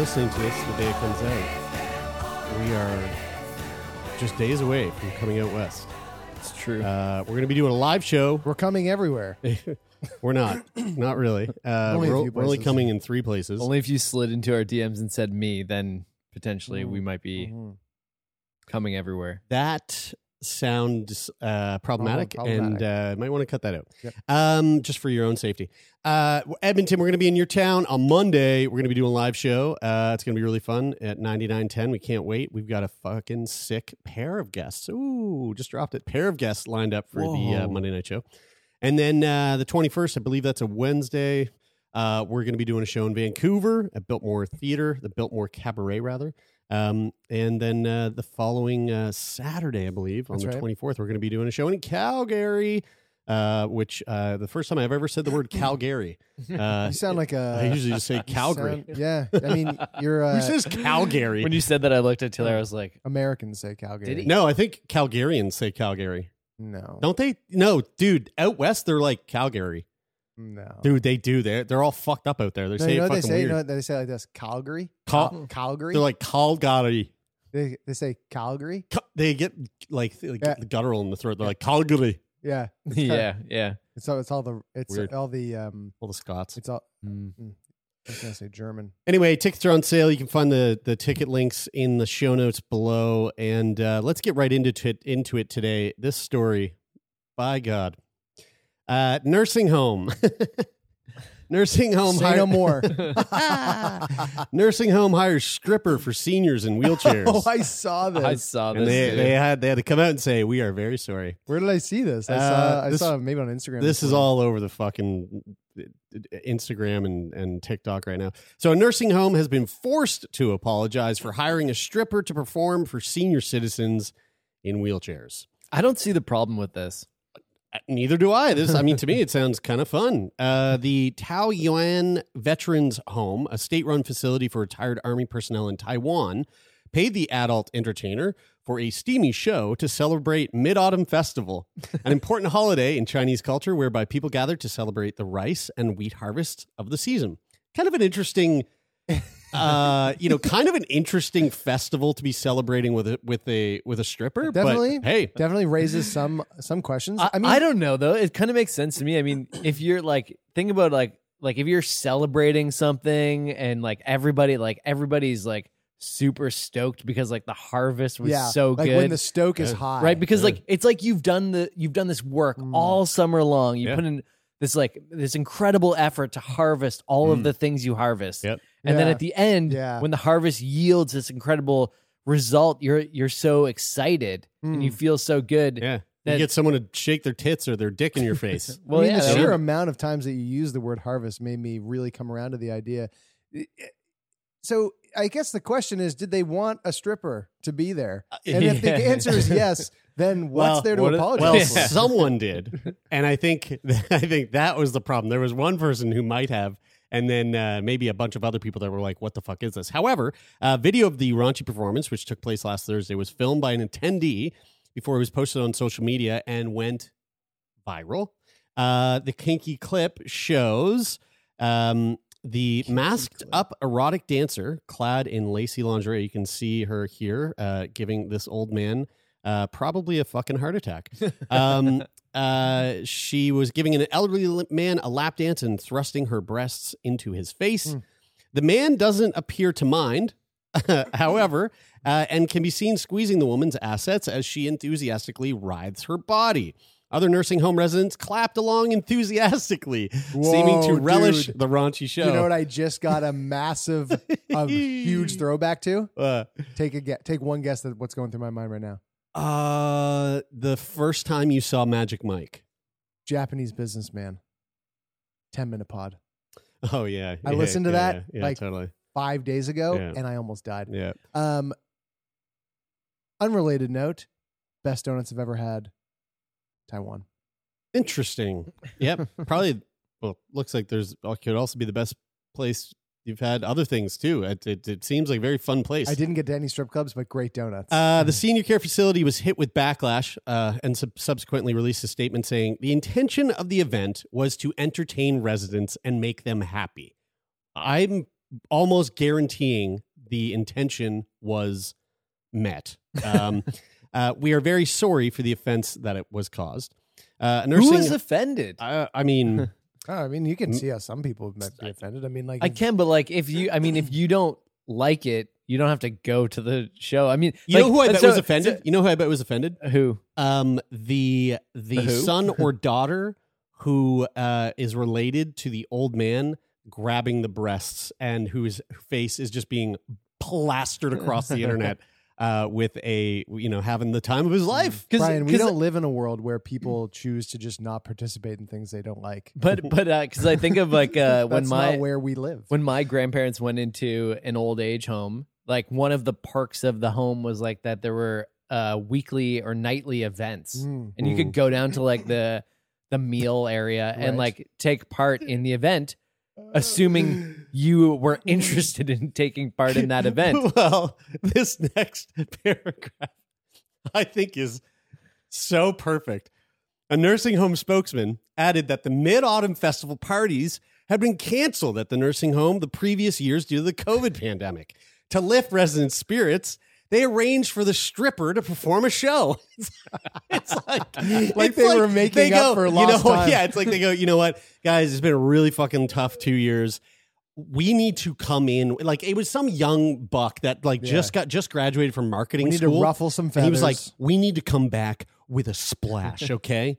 Listening to this the day it comes out, we are just days away from coming out west. It's true. Uh, we're going to be doing a live show. We're coming everywhere. We're not, not really. Uh, Only we're, we're only coming in three places. Only if you slid into our DMs and said me, then potentially we might be Mhm. coming everywhere. that sounds uh, problematic, problematic. and uh, might want to cut that out, Yep. um, just for your own safety. Uh, Edmonton, we're going to be in your town on Monday. We're going to be doing a live show. Uh, it's going to be really fun at ninety nine ten. We can't wait. We've got a fucking sick pair of guests. Ooh, just dropped it. Pair of guests lined up for the uh, Monday night show, and then uh, the twenty first, I believe that's a Wednesday. Uh, we're going to be doing a show in Vancouver at Biltmore Theater, the Biltmore Cabaret, rather. Um, and then uh, the following uh, Saturday, I believe, on That's the right. 24th, we're going to be doing a show in Calgary, uh, which uh, the first time I've ever said the word Calgary. Uh, You sound like a. I usually just say Calgary. sound- yeah, I mean, you're. Uh, Who says Calgary? When you said that, I looked at Taylor. I was like, Americans say Calgary. Did he? no, I think Calgarians say Calgary. No. Don't they? No, dude, out west, they're like Calgary. No. Dude, they do. They're, they're all fucked up out there. They No, say you know it what they fucking say? You weird. know what they say like this? Calgary. Cal- Cal- Calgary. they're like Calgary. they, they say Calgary. Ca- They get like, like Yeah. guttural in the throat. They're like Calgary. Yeah. It's kinda- yeah, yeah. It's all. It's all the. It's Weird. all the. Um. All the Scots. It's all. Mm. I was gonna say German. Anyway, tickets are on sale. You can find the the ticket links in the show notes below. And uh, let's get right into it, into it today. This story, by God, uh, nursing home. nursing home. Say hire- no more. nursing home hires stripper for seniors in wheelchairs. oh, I saw this. I saw this. and they, dude. they had they had to come out and say we are very sorry. Where did I see this? I Uh, saw. I this- saw it maybe on Instagram. This is all over the fucking Instagram and, and TikTok right now. So, a nursing home has been forced to apologize for hiring a stripper to perform for senior citizens in wheelchairs. I don't see the problem with this. Neither do I. This, I mean, to me, it sounds kind of fun. Uh, the Tao Yuan Veterans Home, a state-run facility for retired Army personnel in Taiwan, paid the adult entertainer for a steamy show to celebrate Mid Autumn Festival, an important holiday in Chinese culture whereby people gather to celebrate the rice and wheat harvest of the season. Kind of an interesting. Uh, you know, kind of an interesting festival to be celebrating with a with a with a stripper. but Definitely. hey, Definitely raises some some questions. I, I, mean, I don't know though. It kind of makes sense to me. I mean, if you're like, think about like, like if you're celebrating something and like everybody, like everybody's like super stoked because like the harvest was yeah, so like good. when the stoke is Yeah. high, right because Yeah. like it's like you've done the you've done this work Mm. all summer long you Yeah. put in this like this incredible effort to harvest all Mm. of the things you harvest Yep. And then at the end Yeah. when the harvest yields this incredible result you're you're so excited and you Mm. feel so good Yeah. That- you get someone to shake their tits or their dick in your face. well I mean, yeah the sheer would- amount of times that you use the word harvest made me really come around to the idea. So I guess the question is, did they want a stripper to be there? And if the answer is yes, then what's Well, there to what is- apologize well, for? someone did, and I think I think that was the problem. There was one person who might have, and then uh, maybe a bunch of other people that were like, "What the fuck is this?" However, uh, video of the raunchy performance, which took place last Thursday, was filmed by an attendee before it was posted on social media and went viral. Uh, the kinky clip shows um, the masked up erotic dancer clad in lacy lingerie. You can see her here uh, giving this old man uh, probably a fucking heart attack. Um, uh, she was giving an elderly man a lap dance and thrusting her breasts into his face. Hmm. The man doesn't appear to mind. however, uh, and can be seen squeezing the woman's assets as she enthusiastically writhes her body. Other nursing home residents clapped along enthusiastically, seeming to relish dude. the raunchy show. You know what I just got a massive, a huge throwback to? Uh, Take a guess. Take one guess at what's going through my mind right now. Uh, the first time you saw Magic Mike. Japanese businessman. Ten minute pod. Oh yeah, I yeah, listened to yeah, that, Yeah, like, totally. Five days ago, and I almost died. Yeah. Um, unrelated note: best donuts I've ever had. Taiwan. Interesting. Yep. Probably. Well, looks like there's uh, could also be the best place you've had other things too. It, it, it seems like a very fun place. I didn't get to any strip clubs, but great donuts. Uh, the senior care facility was hit with backlash uh, and sub- subsequently released a statement saying the intention of the event was to entertain residents and make them happy. I'm almost guaranteeing the intention was met. Um, uh, we are very sorry for the offense that it was caused. Uh, a Who was offended? I, I mean, Oh, I mean, you can see how some people might be offended. I mean, like I can, but like if you, I mean, if you don't like it, you don't have to go to the show. I mean, you like, know who I bet so- was offended? you know who I bet was offended? Who? um the the, The son or daughter who uh is related to the old man grabbing the breasts and whose face is just being plastered across the internet uh with a you know having the time of his life Brian, we 'cause- don't live in a world where people choose to just not participate in things they don't like. But but because I think of like uh, when my not where we live. when my grandparents went into an old age home, like one of the perks of the home was like that there were uh, weekly or nightly events, Mm. and you could go down to like the the meal area and like take part in the event, assuming you were interested in taking part in that event. well this next paragraph i think is so perfect a nursing home spokesman added that the mid-autumn festival parties had been canceled at the nursing home the previous years due to the covid pandemic to lift residents spirits they arranged for the stripper to perform a show. It's, like, Like it's they were making they up for you lost know, time. Yeah, it's like they go, you know what, guys, it's been a really fucking tough two years. We need to come in like it was some young buck that like Yeah. just got just graduated from marketing We need to school. ruffle some And he was like, "We need to come back with a splash." Okay,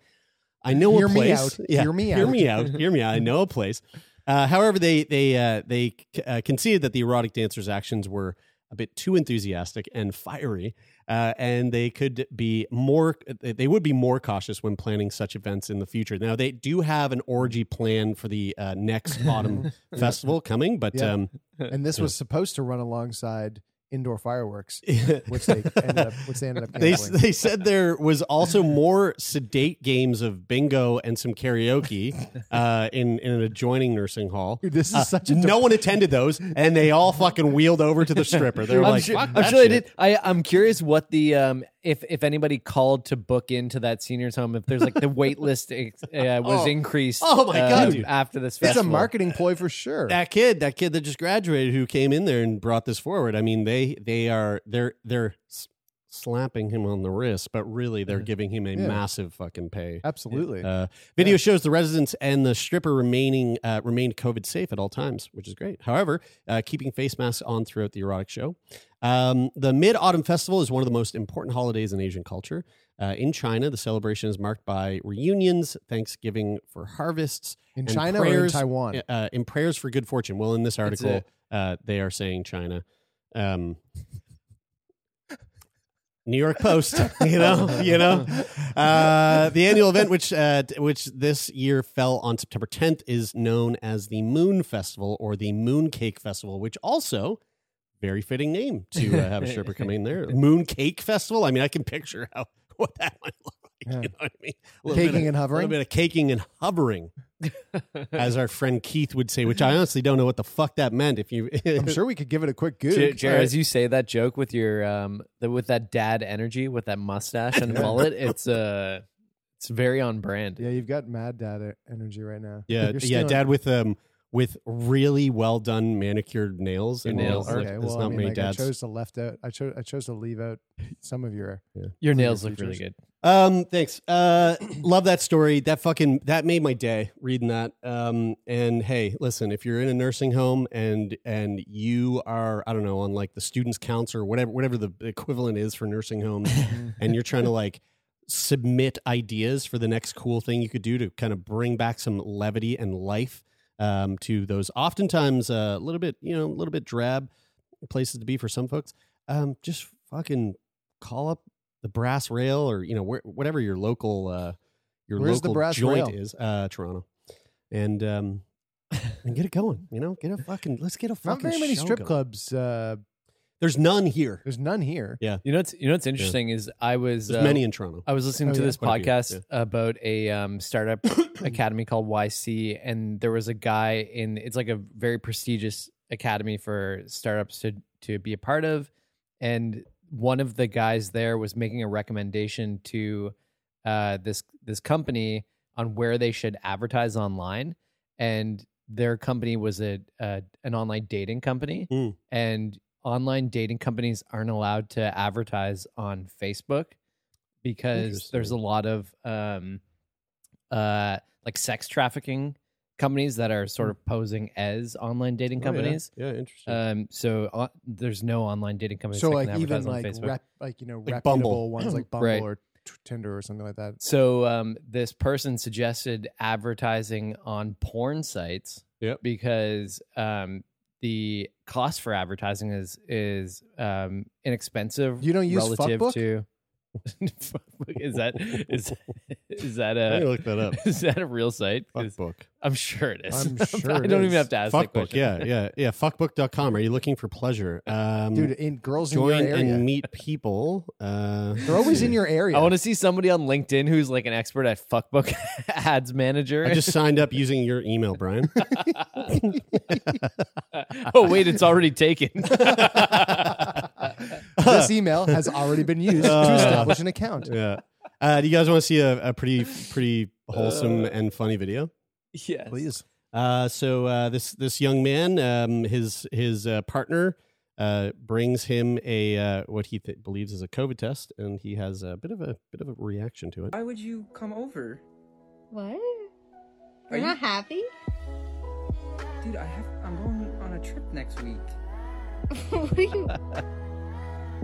I know Hear a me place. out. Yeah, Hear me out. Hear me out. Hear me out. I know a place. Uh, however, they they uh, they uh, conceded that the erotic dancer's actions were a bit too enthusiastic and fiery, uh, and they could be more. They would be more cautious when planning such events in the future. Now, they do have an orgy plan for the uh, next autumn festival coming, but Yeah. um, and this was supposed to run alongside indoor fireworks, which they ended up, which they ended up they canceling. they said there was also more sedate games of bingo and some karaoke uh, in in an adjoining nursing hall. Dude, this is Uh, such a no one attended those, and they all fucking wheeled over to the stripper. They were I'm like, sure, "Fuck I'm that sure they did. I, I'm curious what the um if if anybody called to book into that seniors home if there's like the wait list uh, was Oh. increased. Oh my God, uh, dude. After this it's a marketing ploy for sure. That kid, that kid that just graduated, who came in there and brought this forward. I mean, they they are they're they're s- slapping him on the wrist, but really they're giving him a Yeah. massive fucking pay. Absolutely. Uh, video shows the residents and the stripper remaining uh, remained COVID safe at all times, which is great. However, uh, keeping face masks on throughout the erotic show. Um, the Mid Autumn Festival is one of the most important holidays in Asian culture. Uh, in China, the celebration is marked by reunions, Thanksgiving for harvests, in China or in Taiwan? Uh, in prayers for good fortune. Well, in this article, uh, they are saying China. Um, New York Post, you know, you know, uh, the annual event, which uh, which this year fell on September 10th, is known as the Moon Festival or the Moon Cake Festival, which also very fitting name to uh, have a stripper come in there. Moon Cake Festival. I mean, I can picture how what that might look like. Yeah. You know what I mean? A little bit Caking of- and A hovering? little bit of caking and hovering, as our friend Keith would say, which I honestly don't know what the fuck that meant. If you, I'm sure we could give it a quick Jer- Goog. Jer, as you say that joke with your um the, with that dad energy with that mustache and mullet, it's uh it's very on brand. Yeah, you've got mad dad energy right now. Yeah, You're yeah, dad with um with really well done manicured nails. Your and nails like, look- okay, there's well, not I mean, many like, I chose to left out. I chose. I chose to leave out some of your. Your nails of look your really good. Um, thanks. Uh, love that story. That fucking that made my day reading that. Um, and hey, listen, if you're in a nursing home and and you are, I don't know, on like the students' council or whatever, whatever the equivalent is for nursing homes, and you're trying to like submit ideas for the next cool thing you could do to kind of bring back some levity and life um, to those oftentimes uh, a little bit, you know, a little bit drab places to be for some folks. Um, just fucking call up the brass rail or you know where, whatever your local uh, your Where's the local brass joint rail? is, uh, Toronto, and um, and get it going. You know, get a fucking let's get a fucking. Not fucking very many show strip going. clubs. Uh, There's none here. there's none here. Yeah, You know what's you know what's interesting is I was there's uh, many in Toronto. I was listening Oh, to yeah. this Quite a few, podcast about a um, startup academy called YC, and there was a guy in. It's like a very prestigious academy for startups to to be a part of, and one of the guys there was making a recommendation to uh, this this company on where they should advertise online, and their company was a, a an online dating company, Mm. and online dating companies aren't allowed to advertise on Facebook because there's a lot of um uh like sex trafficking companies that are sort of posing as online dating Hmm. Oh, yeah. companies. yeah, interesting. Um, so uh, there's no online dating companies So that like can advertise even on like Facebook. rep, like you know Like reputable Bumble. ones like Bumble Right. or t- Tinder or something like that. So um, this person suggested advertising on porn sites Yep. because um, the cost for advertising is is um, inexpensive. You don't use relative Fuckbook? to. Is that is is that Let me a look that up. is that a real site? Fuckbook. I'm sure it is. I'm sure I it don't is. even have to ask that Fuckbook. question. Yeah, yeah, yeah. Fuckbook.com. Are you looking for pleasure? Um, Dude, in girls in join your area, and meet people. Uh, they're always in your area. I want to see somebody on LinkedIn who's like an expert at fuckbook ads manager. I just signed up using your email, Brian. oh wait, it's already taken. this email has already been used to Uh, establish an account. yeah. Uh, do you guys want to see a, a pretty, pretty wholesome and funny video? yes. Please. Uh, so uh, this this young man, um, his his uh, partner, uh, brings him a uh, what he th- believes is a COVID test, and he has a bit of a bit of a reaction to it. Why would you come over? What? Are You're you- not happy? Dude, I have I'm going on a trip next week. what are you?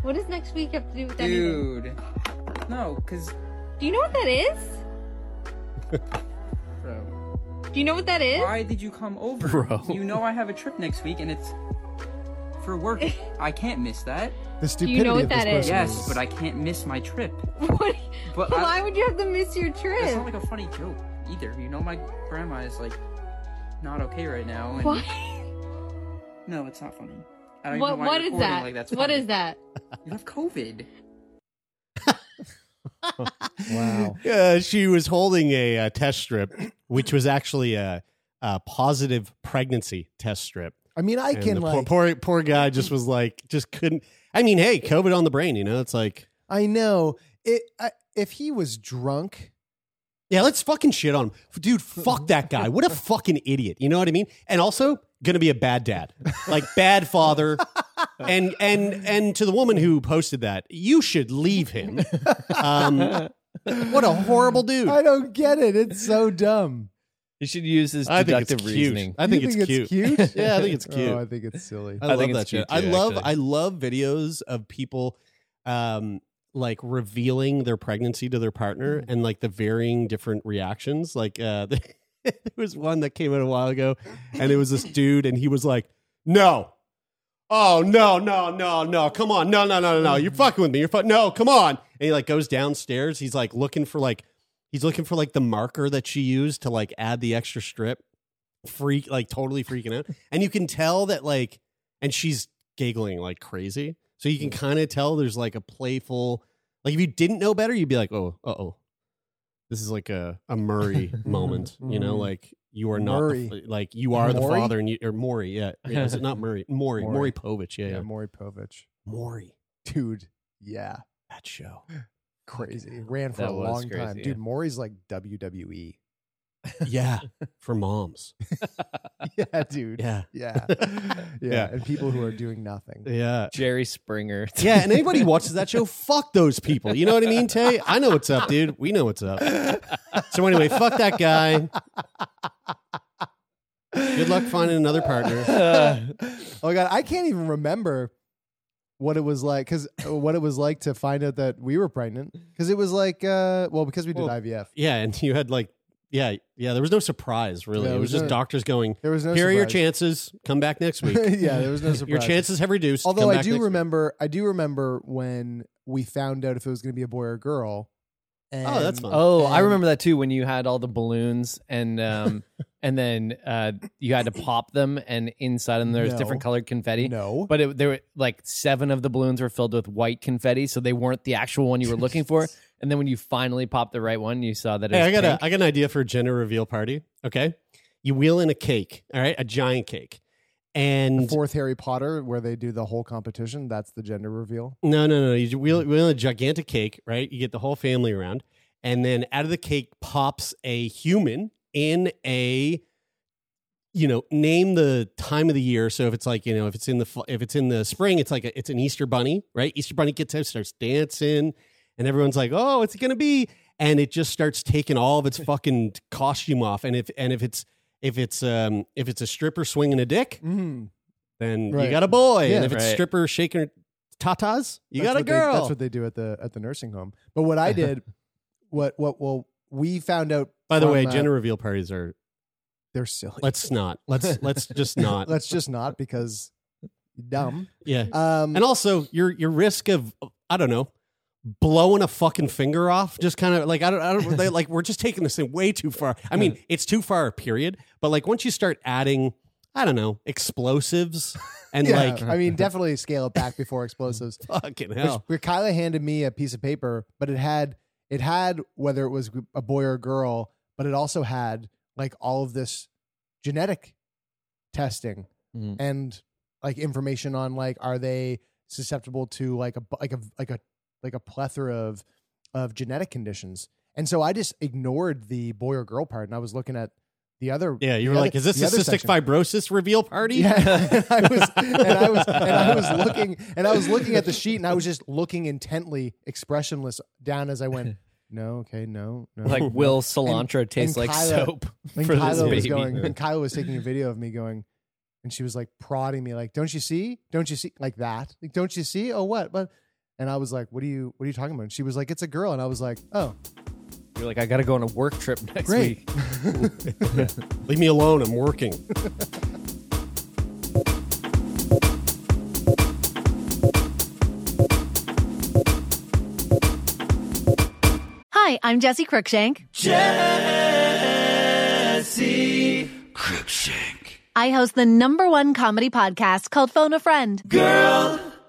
What does next week have to do with anything? Dude. No, cuz Do you know what that is? bro. Do you know what that is? Why did you come over? Bro. You know I have a trip next week and it's for work. I can't miss that. The you stupidity know what of this that is? person Yes, is- but I can't miss my trip. What? But I- Why would you have to miss your trip? It's trip? not like a funny joke either. You know my grandma is like not okay right now and What? No, it's not funny. I don't What? even know why What you're is recording that? Like that's what funny. is that? You have COVID. wow. Uh, she was holding a, uh test strip, which was actually a, a positive pregnancy test strip. I mean, I And can like. poor, poor poor guy just was like just couldn't. I mean, hey, COVID on the brain. You know, it's like I know it. I, if he was drunk, yeah, let's fucking shit on him, dude. Fuck that guy. What a fucking idiot. You know what I mean? And also gonna be a bad dad, like bad father. And and and to the woman who posted that, you should leave him. Um, what a horrible dude. I don't get it. It's so dumb. You should use his I think it's deductive cute. reasoning. I think, You it's, cute. cute. yeah, I think it's cute. Oh, I think it's silly. I, I love think that it's shit. cute I too, love actually. I love videos of people um like revealing their pregnancy to their partner Mm-hmm. and like the varying different reactions. Like uh there was one that came out a while ago and it was this dude and he was like, "No. Oh, no, no, no, no. Come on. No, no, no, no, no. You're fucking with me. You're fu- No, come on." And he like goes downstairs. He's like looking for like he's looking for like the marker that she used to like add the extra strip. Freak like totally freaking out. And you can tell that like and she's giggling like crazy. So you can kind of tell there's like a playful, like if you didn't know better, you'd be like, oh, uh oh, this is like a a Murray moment, you know, Mhm. like you are not, the Murray. f- like you are the Maury? father, and you or Maury, yeah, yeah, is it not Murray? Maury, Maury. Maury Povich, yeah, Yeah, yeah, Maury Povich, Maury, dude. Yeah, that show. crazy. Ran for That a was long time, crazy, dude. yeah. Maury's like WWE. Yeah, for moms. yeah, dude. Yeah. Yeah. yeah. Yeah. And people who are doing nothing. Yeah. Jerry Springer. Yeah, and anybody who watches that show, fuck those people. You know what I mean, Tay? I know what's up, dude. We know what's up. So anyway, fuck that guy. Good luck finding another partner. oh god, I can't even remember what it was like because what it was like to find out that we were pregnant because it was like uh well because we did Well, IVF. Yeah, and you had like, yeah, yeah. There was no surprise really. Yeah, it was was just no- doctors going. There was no Here are your chances. Come back next week. yeah, there was no surprise. Your chances have reduced. Although Come I do next week. remember, I do remember when we found out if it was going to be a boy or a girl. Oh, that's fun. Oh, I remember that too when you had all the balloons and um and then uh you had to pop them and inside them there's No. different colored confetti. No, But it, there were like seven of the balloons were filled with white confetti, so they weren't the actual one you were looking for. And then when you finally popped the right one, you saw that it Hey, was I got pink. a, I got an idea for a gender reveal party. Okay, you wheel in a cake. All right, a giant cake, And the and fourth Harry Potter where they do the whole competition. That's the gender reveal. No, no, no. You wheel, wheel a gigantic cake, right? You get the whole family around, and then out of the cake pops a human in a, you know, name the time of the year. So if it's like, you know, if it's in the if it's in the spring, it's like a, it's an Easter bunny, right? Easter bunny gets out, starts dancing, and everyone's like, "Oh, it's gonna be?" And it just starts taking all of its fucking costume off. And if and if it's if it's um if it's a stripper swinging a dick, Mm-hmm. then you got a boy. Yeah. and if it's Right. stripper shaking her tatas, you That's got a what they- girl. that's what they do at the at the nursing home. But what I did, what what well we found out. By the from, way, uh, gender reveal parties are. they're silly. Let's not. Let's let's just not. Let's just not because dumb. yeah. Um, And also, your your risk of I don't know blowing a fucking finger off, just kind of like I don't, I don't they- like we're just taking this thing way too far. I mean, it's too far. Period. But like once you start adding, I don't know, explosives and yeah, like I mean, definitely scale it back before explosives. fucking hell. where Kyla handed me a piece of paper, but it had it had whether it was a boy or a girl, but it also had like all of this genetic testing Mhm. and like information on like are they susceptible to like a like a like a like a plethora of of genetic conditions. And so I just ignored the boy or girl part, and I was looking at the other. Yeah, you were other- like, "Is this the a other cystic section. fibrosis reveal party?" Yeah, and I was, and I was, and I was looking, and I was looking at the sheet, and I was just looking intently, expressionless, down as I went. No, okay, no, no. like no." will And- cilantro and taste like Kyla- soap And for Kyla was baby? going, and Kyla was taking a video of me going, and she was like prodding me, like, "Don't you see? Don't you see?" Like that. Like, "Don't you see?" Oh, what? But, and I was like, "What are you? What are you talking about?" And she was like, "It's a girl," and I was like, "Oh, You're like, I got to go on a work trip next great." week. Leave me alone. I'm working. Hi, I'm Jesse Cruickshank. Jesse Cruickshank. I host the number one comedy podcast called Phone a Friend. Girl,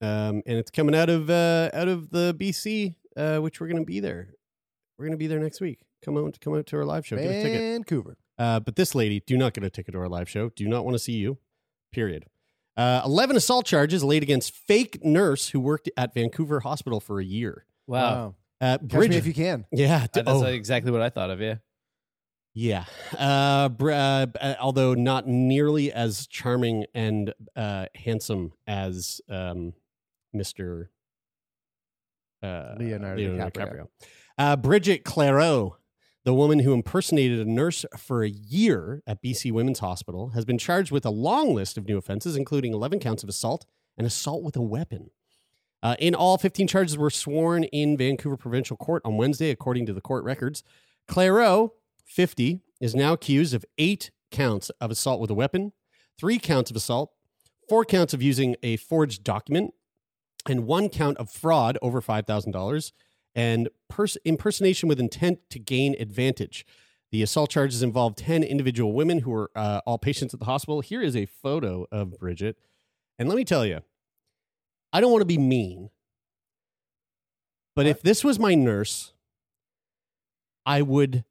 um, and it's coming out of uh, out of the BC, uh, which we're going to be there. We're going to be there next week. Come out, come out to our live show. Get a ticket. Vancouver. Uh, but this lady, do not get a ticket to our live show. Do not want to see you. Period. Uh, Eleven assault charges laid against fake nurse who worked at Vancouver Hospital for a year. Wow. Uh, Catch Bridget, me if you can. yeah, Uh, d- That's oh, exactly what I thought of. Yeah. Yeah. Uh, br- uh, uh, although not nearly as charming and uh, handsome as um, Mr. Uh, Leonardo DiCaprio. Uh, Bridget Cleroux, the woman who impersonated a nurse for a year at BC Women's Hospital, has been charged with a long list of new offenses, including 11 counts of assault and assault with a weapon. Uh, in all, 15 charges were sworn in Vancouver Provincial Court on Wednesday, according to the court records. Cleroux, 50, is now accused of eight counts of assault with a weapon, three counts of assault, four counts of using a forged document, and one count of fraud over $5,000 and pers- impersonation with intent to gain advantage. The assault charges involved 10 individual women who were uh, all patients at the hospital. Here is a photo of Bridget. And let me tell you, I don't want to be mean, but if this was my nurse, I would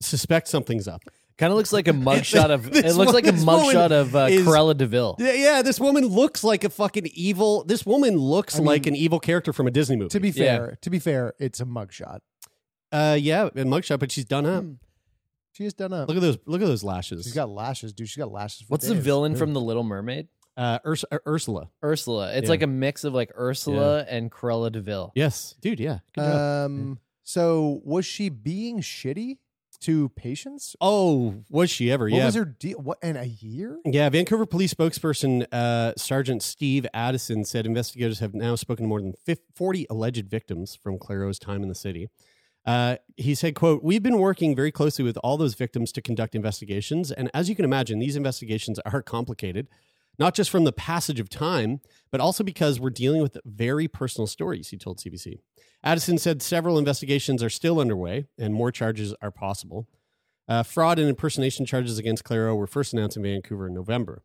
suspect something's up. Kind of looks like a mugshot of. It looks like a mugshot of uh, is- Cruella de Vil. Yeah, yeah, this woman looks like a fucking evil. This woman looks I mean- like an evil character from a Disney movie. To be Yeah. fair, to be fair, it's a mugshot. uh, yeah, a mugshot, but she's done up. She is done up. Look at those. Look at those lashes. She's got lashes, dude. She's got lashes. For What's the days. villain from The Little Mermaid? uh, Urs- uh, Ursula. Ursula. It's Yeah. like a mix of like Ursula and Cruella de Vil. Yes, dude. Yeah. Good job. Um. So was she being shitty to patients? oh, was she ever? What yeah. was her deal? What in a year? Yeah, Vancouver police spokesperson uh, Sergeant Steve Addison said investigators have now spoken to more than 50, 40 alleged victims from Cleroux's time in the city. Uh, he said, quote, we've been working very closely with all those victims to conduct investigations. And as you can imagine, these investigations are complicated, not just from the passage of time, but also because we're dealing with very personal stories, he told CBC. Addison said several investigations are still underway and more charges are possible. Uh, fraud and impersonation charges against Cleroux were first announced in Vancouver in November.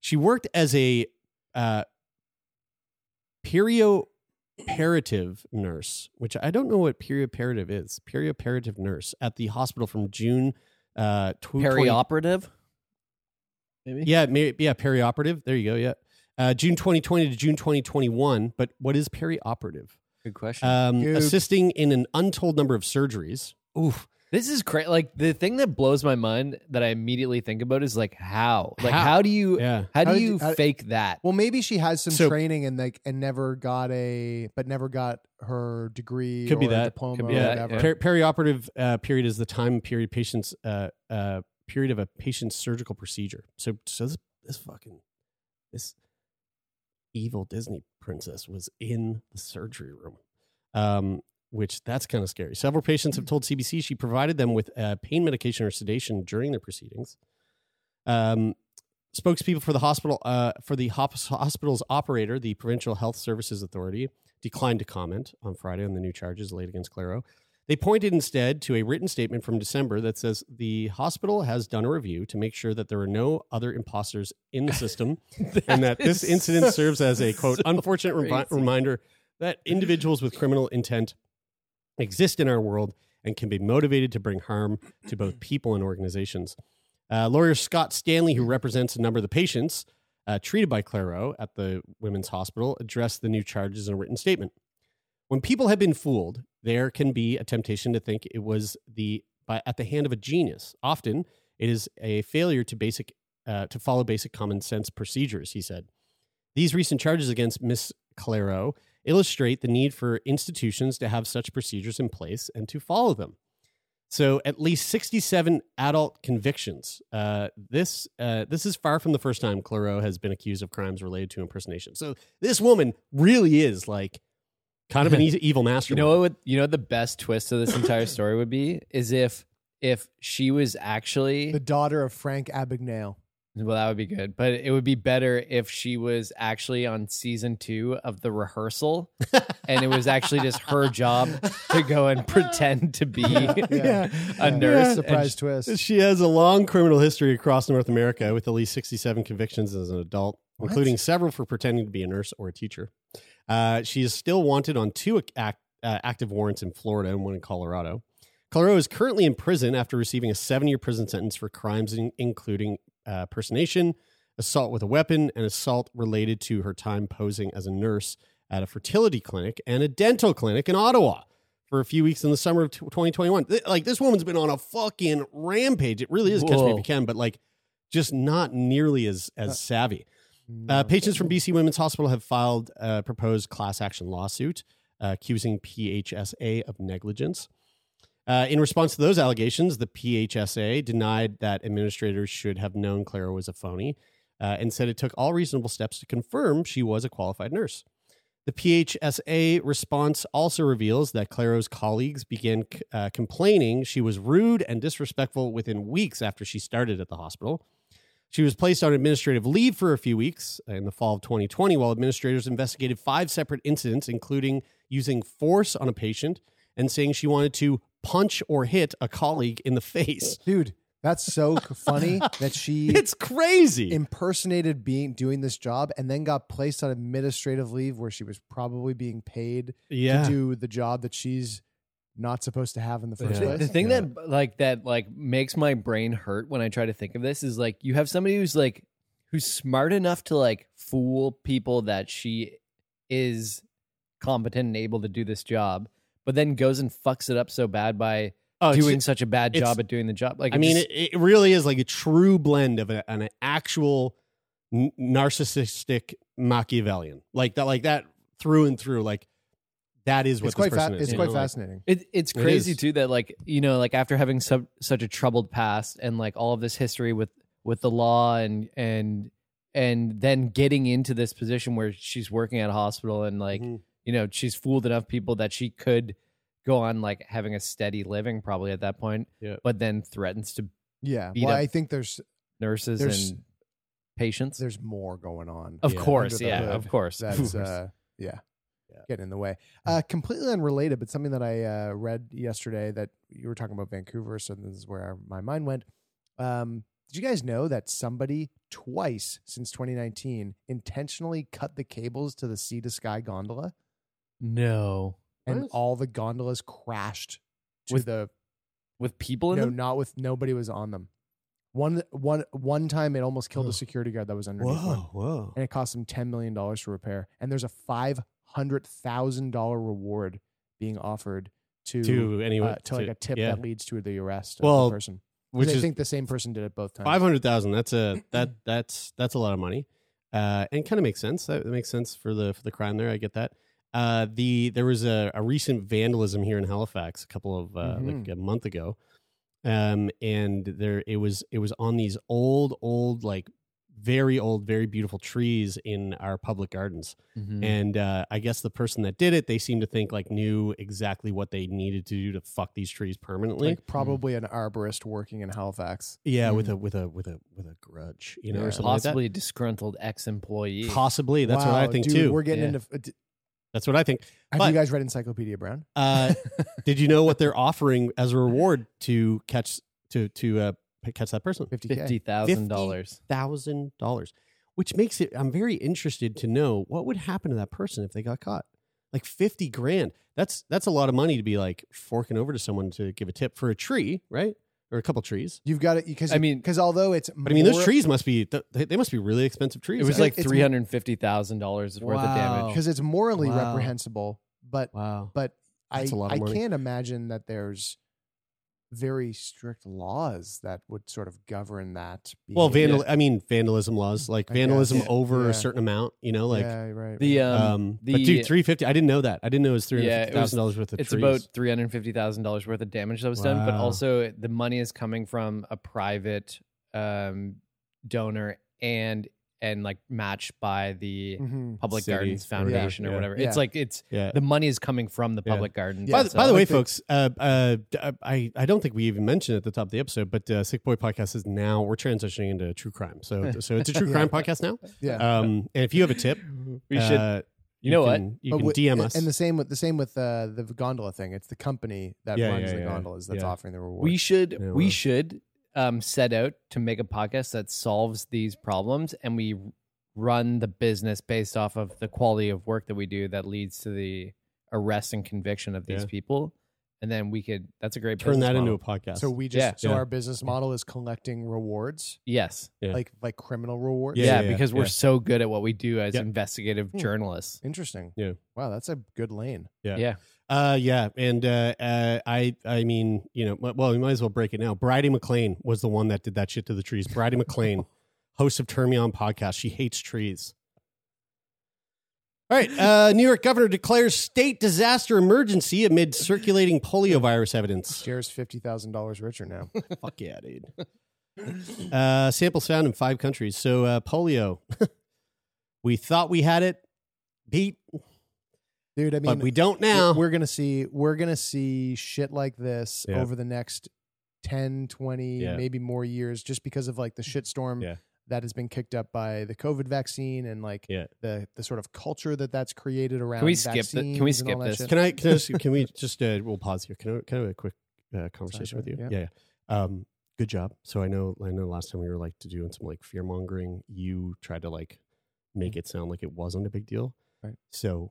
She worked as a uh, perioperative nurse, which I don't know what perioperative is. Perioperative nurse at the hospital from June. Uh, tw- 20 Perioperative? Maybe? yeah, may, yeah, perioperative. There you go. Yeah, uh, June 2020 to June 2021. But what is perioperative? Good question. Um, Goop. assisting in an untold number of surgeries. Oof. This is crazy. Like the thing that blows my mind that I immediately think about is like how, like How? how, do you, Yeah. how do How did you you- how- fake that? Well, maybe she has some So- training and like and never got a, but never got her degree. Could be or a that. diploma. Could be or that, whatever. yeah. Per- perioperative uh, period is the time period patient's uh, uh, period of a patient's surgical procedure. So, so this, this fucking this evil Disney princess was in the surgery room, um, which that's kind of scary. Several patients have told CBC she provided them with uh, pain medication or sedation during their proceedings. Um, spokespeople for the hospital uh, for the hospital's operator, the Provincial Health Services Authority, declined to comment on Friday on the new charges laid against Cleroux. They pointed instead to a written statement from December that says the hospital has done a review to make sure that there are no other imposters in the system and that this is incident serves as a quote so unfortunate crazy. reminder that individuals with criminal intent exist in our world and can be motivated to bring harm to both people and organizations. Uh, lawyer Scott Stanley, who represents a number of the patients uh, treated by Cleroux at the women's hospital, addressed the new charges in a written statement. When people have been fooled, there can be a temptation to think it was the by at the hand of a genius. Often, it is a failure to basic uh, to follow basic common sense procedures. He said. These recent charges against Miss Cleroux illustrate the need for institutions to have such procedures in place and to follow them. So, at least 67 adult convictions. Uh, this uh, this is far from the first time Cleroux has been accused of crimes related to impersonation. So, this woman really is like kind of an e- evil master. You know what? would- You know what the best twist of this entire story would be is if if she was actually The daughter of Frank Abagnale. well, that would be good. But it would be better if she was actually on season two of the rehearsal, and it was actually just her job to go and pretend to be Yeah. a nurse. and Surprise sh- twist. She has a long criminal history across North America with at least 67 convictions as an adult, What? including several for pretending to be a nurse or a teacher. Uh, she is still wanted on two act, uh, active warrants in Florida and one in Colorado. Colorado is currently in prison after receiving a seven year prison sentence for crimes in, including uh, personation, assault with a weapon, and assault related to her time posing as a nurse at a fertility clinic and a dental clinic in Ottawa for a few weeks in the summer of 2021. Th- Like this woman's been on a fucking rampage. It really is catch me if Whoa. you can, but like just not nearly as as savvy. Uh, patients from BC Women's Hospital have filed a proposed class action lawsuit uh, accusing PHSA of negligence. Uh, in response to those allegations, the PHSA denied that administrators should have known Cleroux was a phony uh, and said it took all reasonable steps to confirm she was a qualified nurse. The PHSA response also reveals that Cleroux's colleagues began uh, complaining she was rude and disrespectful within weeks after she started at the hospital. She was placed on administrative leave for a few weeks in the fall of 2020 while administrators investigated five separate incidents, including using force on a patient and saying she wanted to punch or hit a colleague in the face. Dude, that's so funny that she It's crazy. impersonated being doing this job and then got placed on administrative leave where she was probably being paid Yeah. to do the job that she's not supposed to have in the first The, place. the thing that like that like makes my brain hurt when I try to think of this is like you have somebody who's like who's smart enough to like fool people that she is competent and able to do this job, but then goes and fucks it up so bad by Oh, it's- doing such a bad it's- job at doing the job. Like I it mean, just- it, it really is like a true blend of a, an actual n- narcissistic Machiavellian, like that, like that through and through. Like that is what It's this quite fa- is. it's you quite know, like- fascinating. It, it's crazy is. too that like you know like after having sub, such a troubled past and like all of this history with with the law and and and then getting into this position where she's working at a hospital and like Mhm. you know she's fooled enough people that she could go on like having a steady living probably at that point Yeah. but then threatens to yeah. beat Well, up I think there's nurses there's- and patients there's more going on. of Yeah. course yeah of course That's uh, yeah, getting in the way. Uh, completely unrelated, but something that I uh, read yesterday that you were talking about Vancouver, so this is where my mind went. Um, did you guys know that somebody twice since 2019 intentionally cut the cables to the sea to sky gondola, no and What? all the gondolas crashed to With the with people in no, them not with nobody was on them. One one one time it almost killed a security guard that was underneath one Whoa, whoa! and it cost them ten million dollars to repair. And there's a five hundred thousand dollar reward being offered to To anyone- uh, to, like to- a tip yeah. that leads to the arrest of the person. which I is think the same person did it both times. five hundred thousand. That's a that that's that's a lot of money, uh, and kind of makes sense. That, makes sense for the for the crime there. I get that. Uh, the there was a, a recent vandalism here in Halifax a couple of uh, like Mhm. a month ago, um, and there it was it was on these old old like very old very beautiful trees in our public gardens. Mhm. And uh, I guess the person that did it, they seem to think like knew exactly what they needed to do to fuck these trees permanently. like probably an arborist working in Halifax. yeah, with Mm. a with a with a with a grudge, you know, Yeah. or something like that. possibly a disgruntled ex-employee Possibly, that's what I think dude, too. We're getting Yeah. into. uh, d- That's what I think. Have But- you guys read Encyclopedia Brown? Uh, did you know what they're offering as a reward to catch to to uh, catch that person? Fifty thousand dollars. thousand dollars, which makes it. I'm very interested to know what would happen to that person if they got caught. Like fifty grand. That's that's a lot of money to be like forking over to someone to give a tip for a tree, right? Or a couple trees. You've got it because I mean- because although it's But I mean, those trees must be they they must be really expensive trees. It was like it's- three hundred fifty thousand dollars worth of damage. because it's morally Wow. reprehensible, but wow. but I That's a lot of I can't imagine that there's very strict laws that would sort of govern that. Well, behavior. vandal. I mean, vandalism laws, like I vandalism Yeah. over Yeah. a certain amount. You know, like yeah, right. The um, um, the but dude, three fifty. I didn't know that. I didn't know it was three hundred Yeah, fifty it was- thousand dollars worth of it's trees. about three hundred fifty thousand dollars worth of damage that was done, but also the money is coming from a private um, donor and and like matched by the Mhm. Public City Gardens or whatever. Foundation or Yeah. whatever. Yeah. It's like it's yeah. the money is coming from the Yeah. Public Gardens. by, the, So- by the way, folks, uh, uh, uh, I I don't think we even mentioned at the top of the episode, but uh, Sickboy Podcast is now we're transitioning into true crime. So so it's a true Yeah. crime podcast now. yeah. Um, and if you have a tip, we should. uh, you know what? You can with- DM and- us. And the same with the same with uh, the gondola thing. It's the company that Yeah, runs yeah, the yeah. gondolas that's Yeah. offering the reward. we should Yeah, we should um, set out to make a podcast that solves these problems, and we run the business based off of the quality of work that we do that leads to the arrest and conviction of these Yeah. people. And then we could. That's a great Turn business that into a podcast. so we just Yeah. so Yeah. our business model is collecting rewards, yes. Yeah. like like criminal rewards. Yeah, Yeah, yeah, because we're yeah. so good at what we do as Yep. investigative Hmm. journalists. Interesting. Yeah. Wow, that's a good lane. Yeah. Yeah. Uh, yeah, and uh, uh, I, I mean, you know, well, we might as well break it now. Bridie McLean was the one that did that shit to the trees. Bridie McLean, host of Turn Me On podcast. She hates trees. All right, uh, New York governor declares state disaster emergency amid circulating polio virus evidence. Jared's fifty thousand dollars richer now. Fuck yeah, dude. Uh, samples found in five countries. So uh, polio, we thought we had it beat, Dude, I mean, but we don't now. We're gonna see we're gonna see shit like this Yeah. over the next 10, 20, Yeah. maybe more years, just because of like the shitstorm Yeah. that has been kicked up by the COVID vaccine and like Yeah. the the sort of culture that that's created around. Can we skip the- can we vaccines and all skip this? shit. Can I? Can, I just, can we just? Uh, we'll pause here. Can I? Can I have a quick uh, conversation with you. Sci-fi, Yeah. yeah. Um, good job. So I know I know last time we were like to doing some like fear mongering, you tried to like make it sound like it wasn't a big deal. Right. So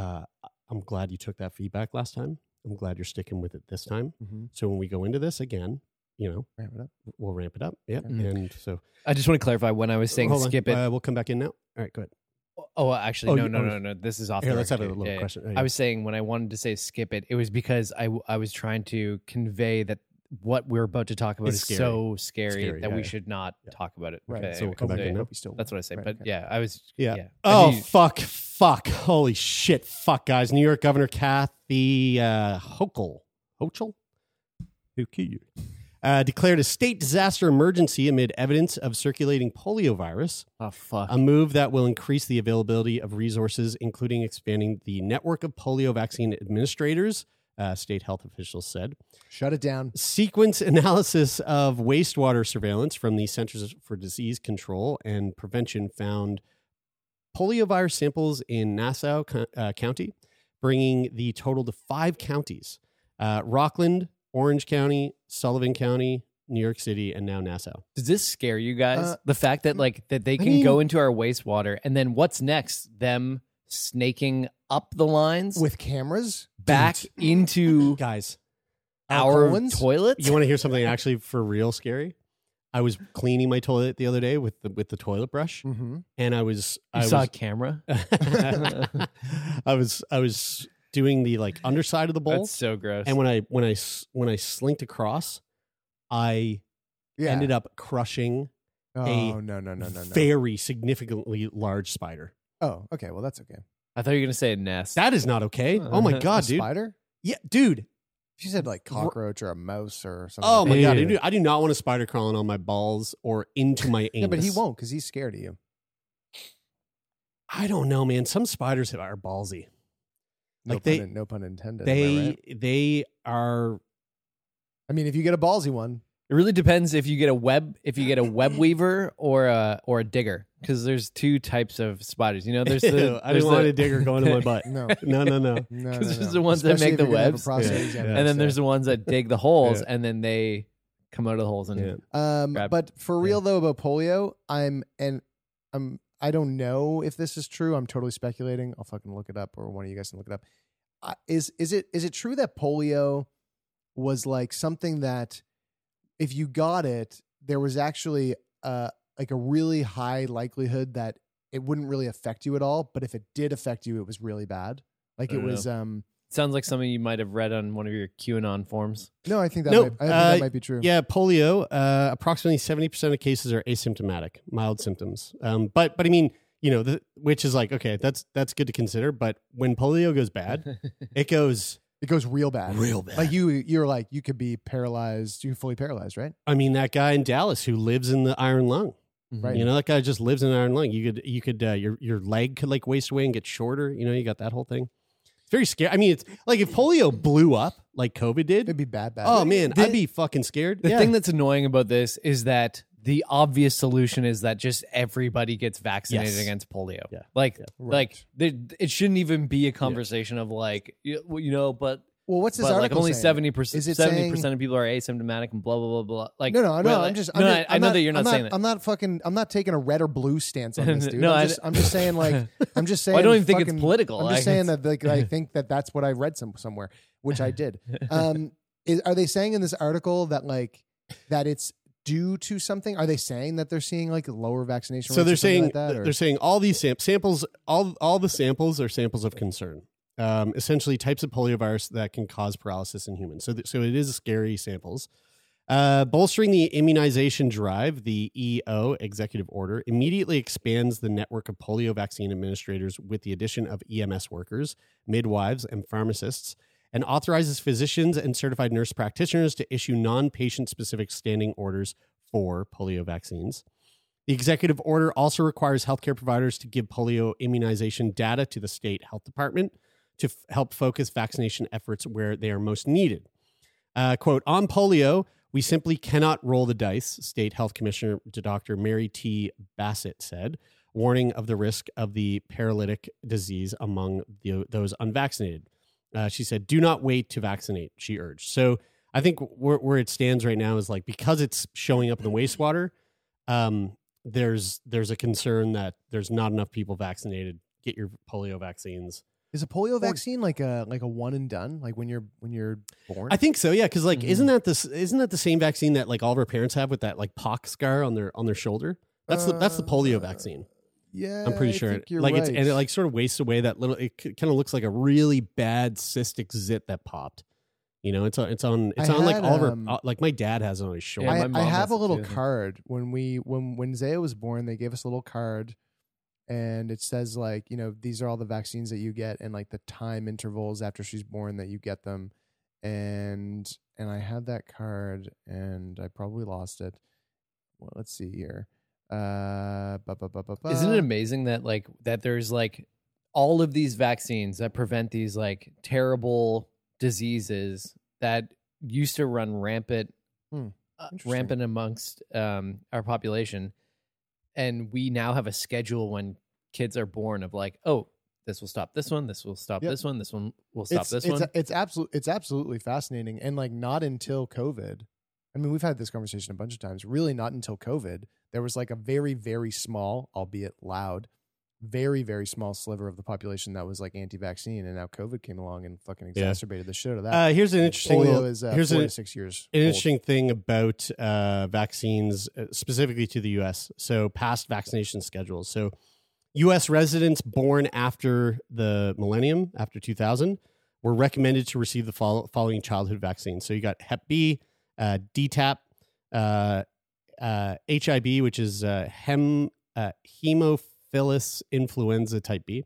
uh, I- I'm glad you took that feedback last time. I'm glad you're sticking with it this time. Mhm. So when we go into this again, you know, Ramp it up. we'll ramp it up. Yeah. Mhm. And so I just want to clarify when I was saying Hold on. skip it. Uh, we'll come back in now. All right, go ahead. Oh, actually, Oh, no, you- no, oh, no, no. This is off. Here, the let's have a little Yeah, yeah. question. Oh, I was saying when I wanted to say skip it, it was because I w- I was trying to convey that what we're about to talk about It's is scary. so scary, Scary, that yeah, we yeah. should not talk about it. Right. Okay, So we'll come anyway, back in now. Hope you still- That's what I say. Right, but okay. yeah, I was. Yeah. yeah. Oh And you- fuck, fuck, holy shit, fuck, guys! New York Governor Kathy uh, Hochul, Hochul, who killed you? Uh, declared a state disaster emergency amid evidence of circulating polio virus. Oh fuck. A move that will increase the availability of resources, including expanding the network of polio vaccine administrators. Uh, state health officials said. Shut it down. Sequence analysis of wastewater surveillance from the Centers for Disease Control and Prevention found poliovirus samples in Nassau uh, County, bringing the total to five counties uh, Rockland, Orange County, Sullivan County, New York City, and now Nassau. Does this scare you guys? Uh, the fact that like that they I can mean- go into our wastewater and then what's next? Them snaking up the lines With cameras? back into Guys, our colons? toilets. you want to hear something actually for real scary? I was cleaning my toilet the other day with the with the toilet brush, Mm-hmm. and I was You I saw was, a camera. I was I was doing the like underside of the bowl, That's so gross. and when I when I s- when I slinked across, I Yeah. ended up crushing oh, a no, no, no, no, no. very significantly large spider. Oh, okay. Well, that's okay. I thought you were gonna say a nest. That is not okay. Uh-huh. Oh my god, a dude! spider? Yeah, dude. She said like cockroach or a mouse or something. Oh like my god, Ew. dude! I do not want a spider crawling on my balls or into my anus. Yeah, but he won't because he's scared of you. I don't know, man. Some spiders are ballsy. No, Like pun, they- in- no pun intended. am I They right? they are. I mean, if you get a ballsy one, It really depends if you get a web if you get a web weaver or a or a digger because there's two types of spiders. You know, there's the Ew, I there's didn't want the- a digger going to my butt. no, No, no, no. no, no, Because there's the ones that make the you're gonna have a webs. prostate Yeah, yeah. and then there's the ones that dig the holes Yeah. and then they come out of the holes and Yeah. Um, Grab- but for real though about polio, I'm and I'm I don't know if this is true. I'm totally speculating. I'll fucking look it up, or one of you guys can look it up. Uh, is is it is it true that polio was like something that if you got it, there was actually uh like a really high likelihood that it wouldn't really affect you at all, but if it did affect you, it was really bad. Like I it don't know. was um sounds like something you might have read on one of your QAnon forms. no, I think that No, might, I think uh, that might be true. Yeah, polio. Uh, approximately seventy percent of cases are asymptomatic, mild symptoms. Um, but but I mean, you know, the, which is like okay, that's that's good to consider. But when polio goes bad, it goes. It goes real bad. Real bad. Like you you're like you could be paralyzed, you fully paralyzed, right? I mean, that guy in Dallas who lives in the iron lung. Right. You know, that guy just lives in an iron lung. You could you could uh, your your leg could like waste away and get shorter. You know, you got that whole thing. It's very scary. I mean, it's like if polio blew up like COVID did. It'd be bad, bad. Oh man, The- I'd be fucking scared. The Yeah. thing that's annoying about this is that the obvious solution is that just everybody gets vaccinated Yes. against polio. Yeah. Like, Yeah. like there- it shouldn't even be a conversation of like, you, you know, but Well, what's this but like article only saying? seventy percent, Is it seventy percent of people are asymptomatic and blah blah blah blah. Like, No, no, no. well, I'm just. no, I'm no, just- I, I I'm know that you're not, I'm saying that. I'm not fucking. I'm not taking a red or blue stance on this, dude. No, I I'm, just, I'm just saying, like, I'm just saying. Well, I don't even think it's political. I'm just Like, saying that, like, I think that that's what I read some somewhere, which I did. Um, is, are they saying in this article that like that it's due to something? Are they saying that they're seeing like lower vaccination? so they're or saying like that, or- they're saying all these sam- samples all all the samples are samples of concern um, essentially types of poliovirus that can cause paralysis in humans. So th- so it is scary samples. Uh, bolstering the immunization drive the eo executive order immediately expands the network of polio vaccine administrators with the addition of ems workers midwives and pharmacists and authorizes physicians and certified nurse practitioners to issue non-patient specific standing orders for polio vaccines. The executive order also requires healthcare providers to give polio immunization data to the state health department to f- help focus vaccination efforts where they are most needed. Uh, quote, on polio, we simply cannot roll the dice, State Health Commissioner Dr. Mary T. Bassett said, warning of the risk of the paralytic disease among the, those unvaccinated. Uh, she said, do not wait to vaccinate, she urged. So I think where where it stands right now is like because it's showing up in the wastewater. Um, there's there's a concern that there's not enough people vaccinated. Get your polio vaccines. Is a polio vaccine like a like a one and done? Like when you're when you're born? I think so, yeah. Because like, Mhm. isn't that this? Isn't that the same vaccine that like all of our parents have with that like pox scar on their on their shoulder? That's the that's the polio vaccine. Yeah, I'm pretty I sure. think It, you're like it's and it like sort of wastes away that little. It kind of looks like a really bad cystic zit that popped. You know, it's on it's on it's I on like had, all of our um, uh, like my dad has it on his shoulder. Yeah, I, I have a little too, I think. card when we when when Zaya was born. They gave us a little card, and it says like you know these are all the vaccines that you get and like the time intervals after she's born that you get them, and and I had that card and I probably lost it. Well, let's see here. Uh. Isn't it amazing that like that there's like all of these vaccines that prevent these like terrible diseases that used to run rampant Hmm, uh, rampant amongst um our population and we now have a schedule when kids are born of like oh this will stop this one this will stop Yep. this one this one will stop it's, this it's, one It's absolutely it's absolutely fascinating, and like not until COVID. I mean, we've had this conversation a bunch of times. Really, not until COVID, there was like a very very small, albeit loud, very very small sliver of the population that was like anti-vaccine, and now COVID came along and fucking Yeah. exacerbated the shit out of that. Uh, here's an interesting. Polio is uh, here's four a- to six years. An old. interesting thing about uh, vaccines, uh, specifically to the U.S. So past vaccination schedules. So U.S. residents born after the millennium, after 2000, were recommended to receive the follow- following childhood vaccines. So you got Hep B, uh, DTaP, uh, uh, HIB, which is uh, hem uh, Hemophilus influenza type B,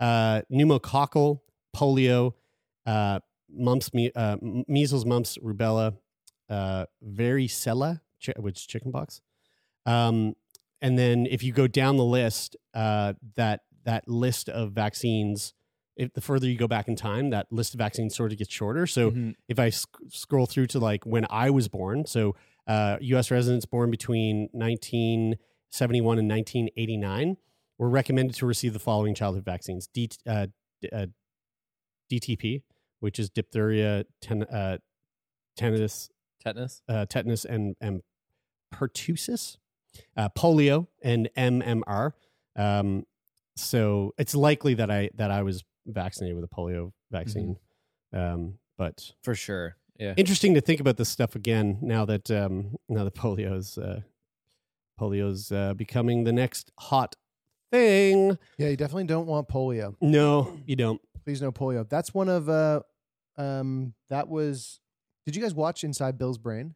uh, pneumococcal, polio, uh, mumps, me- uh, measles, mumps, rubella, uh, varicella, chi- which is chickenpox. Um, and then if you go down the list, uh, that that list of vaccines, if the further you go back in time, that list of vaccines sort of gets shorter. So Mhm. if I sc- scroll through to like when I was born, so uh, U.S. residents born between 1971 and 1989 were recommended to receive the following childhood vaccines: D, uh, D- uh, DTP, which is diphtheria, ten, uh, tetanus, tetanus uh, tetanus, and and pertussis, uh, polio, and MMR. Um, so it's likely that I that I was vaccinated with a polio vaccine. Um, but for sure yeah interesting to think about this stuff again now that um, now that polio's uh, polio's uh, becoming the next hot thing. Yeah, you definitely don't want polio. No, you don't. Please no polio. That's one of uh um that was did you guys watch Inside Bill's Brain?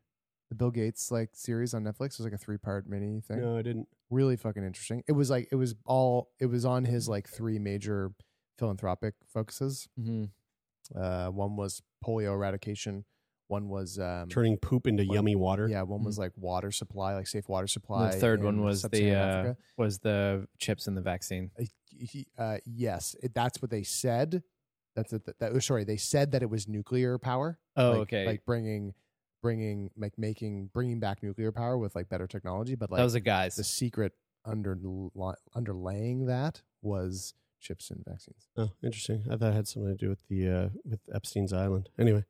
The Bill Gates like series on Netflix. It was like a three part mini thing. No, I didn't. Really fucking interesting. It was like it was all it was on his like three major philanthropic focuses. Mhm. Uh one was polio eradication, one was um Turning poop into one- yummy water. Yeah, one was like water supply, like safe water supply. And the third one was the uh, was the chips and the vaccine Uh, he- uh, yes, it, that's what they said. That's it. That, that, sorry, they said that it was nuclear power. Oh, like, okay. Like bringing, bringing, like making, bringing back nuclear power with like better technology. But like that was a guy's the secret under underlaying that was chips and vaccines. Oh, interesting. I thought it had something to do with the uh, with Epstein's Island. Anyway,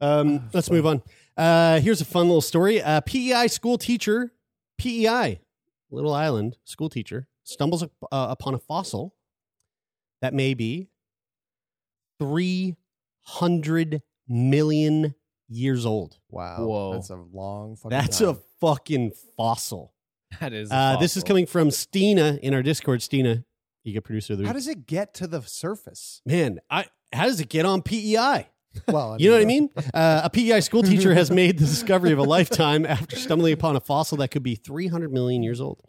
um, let's move on. Uh, here's a fun little story. Uh, PEI school teacher, PEI, Little Island school teacher, stumbles up, uh, upon a fossil that may be three hundred million years old. Wow, Whoa. that's a long. Fucking That's time. a fucking fossil. that is Uh, this is coming from Stina in our Discord. Stina, you get producer of the How does it get to the surface? Man, I how does it get on PEI? Well, You know what I mean? Uh, a PEI school teacher has made the discovery of a lifetime after stumbling upon a fossil that could be 300 million years old.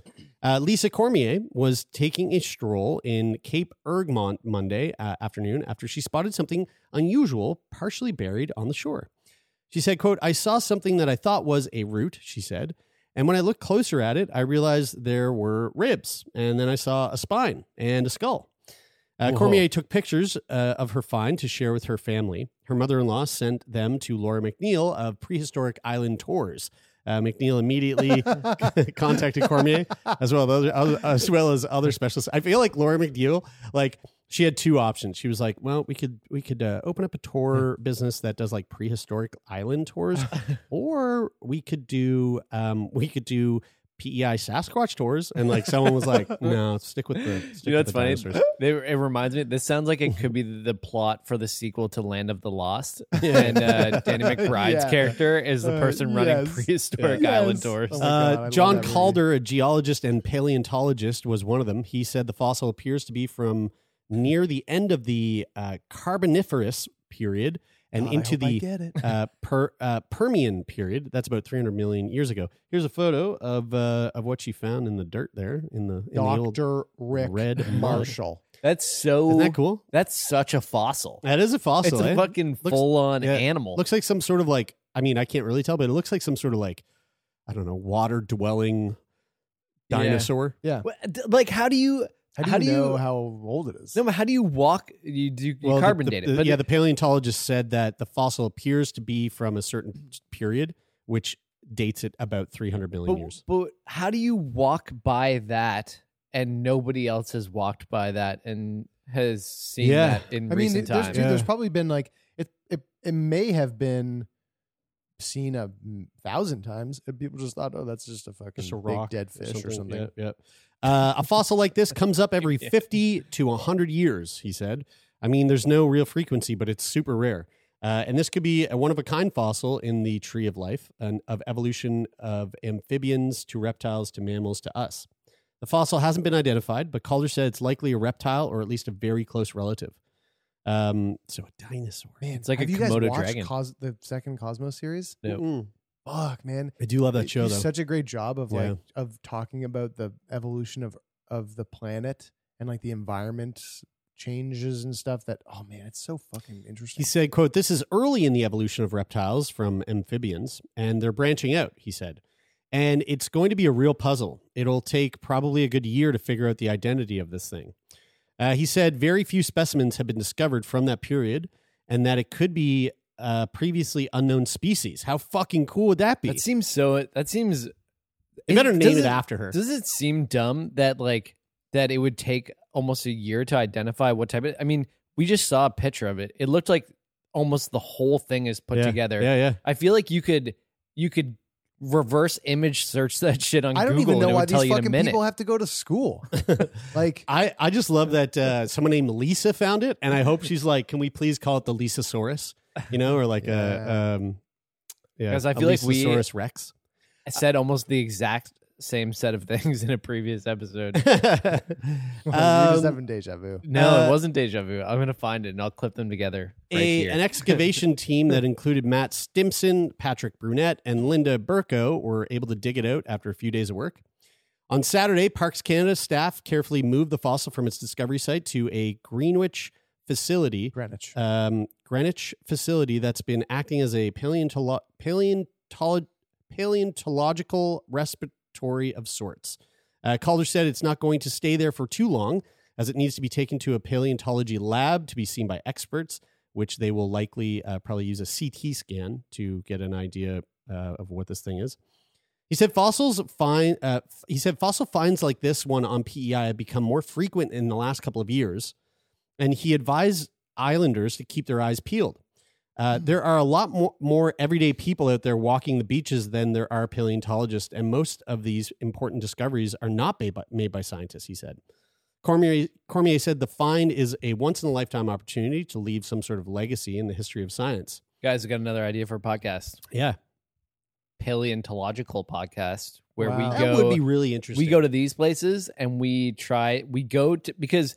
Uh, Lisa Cormier was taking a stroll in Cape Egmont Monday uh, afternoon after she spotted something unusual partially buried on the shore. She said, quote, I saw something that I thought was a root, she said. And when I looked closer at it, I realized there were ribs. And then I saw a spine and a skull. Uh, Cormier took pictures uh, of her find to share with her family. Her mother in law sent them to Laura McNeil of Prehistoric Island Tours. Uh, McNeil immediately contacted Cormier as well as other, as well as other specialists. I feel like Laura McNeil, like She had two options. She was like, "Well, we could we could uh, open up a tour business that does like prehistoric island tours, or we could do um, we could do PEI Sasquatch tours." And like someone was like, "No, stick with the." Stick You know with funny? dinosaurs." They, it reminds me. This sounds like it could be the plot for the sequel to Land of the Lost, and uh, Danny McBride's Yeah. character is the Uh, person running yes. prehistoric Yes. island tours. Oh God, Uh, John that movie. Calder, a geologist and paleontologist, was one of them. He said the fossil appears to be from near the end of the uh, Carboniferous period and God, into the get it. uh, per, uh, Permian period. That's about 300 million years ago. Here's a photo of uh, of what she found in the dirt there in the, in the old Doctor Rick red. Marshall. That's so. Isn't that cool? That's such a fossil. That is a fossil. It's a eh? fucking full on yeah, animal. Looks like some sort of like I mean I can't really tell, but it looks like some sort of like I don't know water dwelling dinosaur. Yeah. What- d- like how do you How do you know how old it is? No, but how do you walk? You do you Well, carbon the- date the- it, but yeah, the paleontologist said that the fossil appears to be from a certain period, which dates it about 300 million but, years. but how do you walk by that and nobody else has walked by that and has seen Yeah. that in I mean, recent there's, times? dude, there's probably been like it, it. It may have been seen a thousand times, and people just thought, "Oh, that's just a fucking Just a big dead fish or something." Yeah, yeah. Uh, a fossil like this comes up every 50 to 100 years, he said. I mean, there's no real frequency, but it's super rare. Uh, and this could be a one of a kind fossil in the tree of life, and of evolution of amphibians to reptiles to mammals to us. The fossil hasn't been identified, but Calder said it's likely a reptile or at least a very close relative. Um, so a dinosaur. Man, It's like a have you guys Komodo watched dragon. Cos- the second Cosmos series? Nope. Mm. Fuck, man, I do love that They show, though. Such a great job of Yeah. like of talking about the evolution of of the planet and like the environment changes and stuff. That oh man, it's so fucking interesting. He said, quote, this is early in the evolution of reptiles from amphibians, and they're branching out, he said. And it's going to be a real puzzle. It'll take probably a good year to figure out the identity of this thing. Uh, he said very few specimens have been discovered from that period, and that it could be a previously unknown species. How fucking cool would that be? That seems so. That seems. You better name does it after her. Does it seem dumb that like that it would take almost a year to identify what type of? I mean, we just saw a picture of it. It looked like almost the whole thing is put Yeah, together. yeah, yeah. I feel like you could you could reverse image search that shit on Google. I don't Google even know why these you in a fucking people have to go to school. like I, I just love that uh, someone named Lisa found it, and I hope she's like, can we please call it the Lisasaurus? You know, or like a um, yeah, 'Cause I a feel like we- Lisasaurus Rex. I said almost the exact same set of things in a previous episode. we just Um, having deja vu. No, Uh, it wasn't deja vu. I'm gonna find it and I'll clip them together. Right a, here. an excavation team that included Matt Stimson, Patrick Brunette, and Linda Burko were able to dig it out after a few days of work. On Saturday, Parks Canada staff carefully moved the fossil from its discovery site to a Greenwich facility, Greenwich. um, Greenwich facility that's been acting as a paleontolo- paleontolo- paleontological respiratory of sorts. Uh, Calder said it's not going to stay there for too long, as it needs to be taken to a paleontology lab to be seen by experts, which they will likely uh, probably use a CT scan to get an idea uh, of what this thing is. He said fossils find. Uh, he said fossil finds like this one on PEI have become more frequent in the last couple of years, and he advised islanders to keep their eyes peeled. Uh, there are a lot more, more everyday people out there walking the beaches than there are paleontologists, and most of these important discoveries are not made by, made by scientists, he said. Cormier, Cormier said the find is a once in a lifetime opportunity to leave some sort of legacy in the history of science. Guys, I got another idea for a podcast. Yeah. Paleontological podcast where Wow. we That go would be really interesting. we go to these places and we try we go to because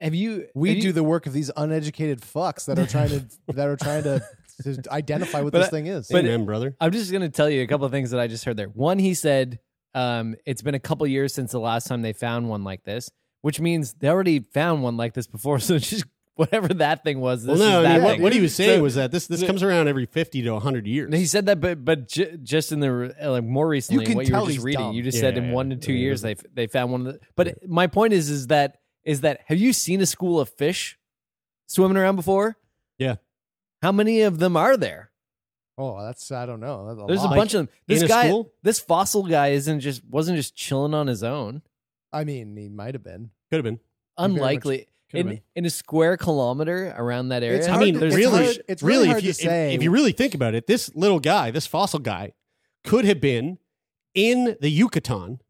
have you We have you- do the work of these uneducated fucks that are trying to that are trying to, to identify what But this I- thing is. but- Amen, brother. I'm just going to tell you a couple of things that I just heard there. One, he said um, it's been a couple years since the last time they found one like this, which means they already found one like this before. So just whatever that thing was. This Well, no, is I that mean, what, thing. what he was saying So- was that this this comes around every fifty to hundred years. He said that, but but ju- just in the uh, like more recently, can what you were just reading, dumb. you just Yeah, said in yeah, one to two yeah. years they they found one of the. But my point is, is that is that have you seen a school of fish swimming around before? Yeah. How many of them are there? Oh, that's I don't know. That's a There's lot. a bunch of them. This in guy, this fossil guy, isn't just wasn't just chilling on his own. I mean, he might have been. Could have been. Unlikely. In in a square kilometer around that area. It's I mean, to- there's it's really, hard- it's really really, hard if you, to say. If, if you really think about it, this little guy, this fossil guy, could have been in the Yucatan,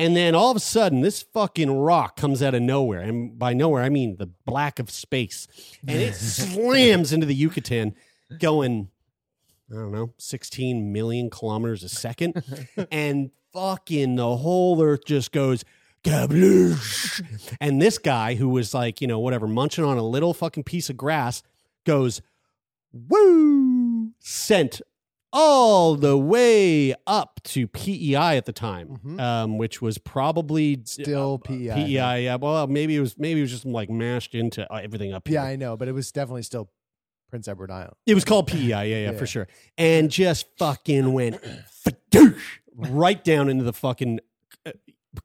and then all of a sudden, this fucking rock comes out of nowhere, and by nowhere, I mean the black of space, and it slams into the Yucatan, going, I don't know, sixteen million kilometers a second, and fucking the whole Earth just goes. Kabloosh. And this guy who was like, you know, whatever, munching on a little fucking piece of grass goes, woo, sent all the way up to PEI at the time, um, which was probably Mm-hmm. Still PEI, PEI, yeah. Well, maybe it was maybe it was just like mashed into uh, everything up here. Yeah, I know, but it was definitely still Prince Edward Island. It was called PEI, yeah, yeah, Yeah. for sure. And just fucking went right down into the fucking uh,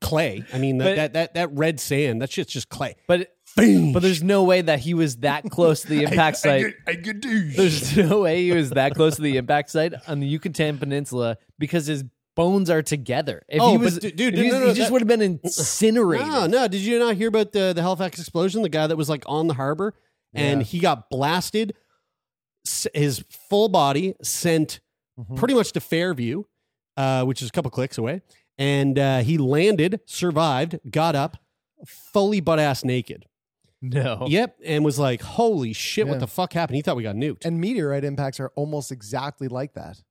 clay. I mean, that, But- that that that red sand, that shit's just clay. But but there's no way that he was that close to the impact site. There's no way he was that close to the impact site on the Yucatan Peninsula because his bones are together. If Oh, he but was, d- dude, if he, no, no, he just would have been incinerated. No, no. Did you not hear about the the Halifax explosion? The guy that was like on the harbor and Yeah. he got blasted. S- His full body sent Mm-hmm. pretty much to Fairview, uh, which is a couple clicks away, and uh, he landed, survived, got up, fully butt ass naked. No. Yep, and was like, "Holy shit, Yeah. what the fuck happened?" He thought we got nuked. And meteorite impacts are almost exactly like that.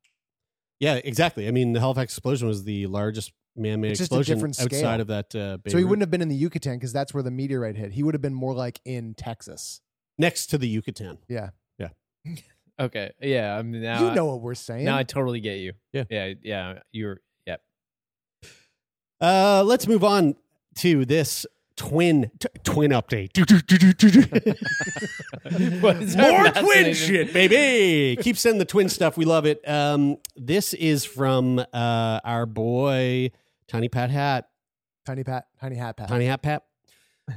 yeah, exactly. I mean, the Halifax explosion was the largest man-made It's just a explosion different outside scale. of that. Uh, So he wouldn't have been in the Yucatan because that's where the meteorite hit. He would have been more like in Texas. next to the Yucatan. Yeah. Yeah. Okay. Yeah. I mean, now you know what we're saying. Now I totally get you. Yeah. Yeah. Yeah. You're. Yep. Uh, let's move on to this twin t- twin update. What is More twin shit, baby. Keep sending the twin stuff. We love it. Um, this is from uh, our boy Tiny Pat Hat. Tiny Pat, Tiny Hat Pat. Tiny Hat Pat.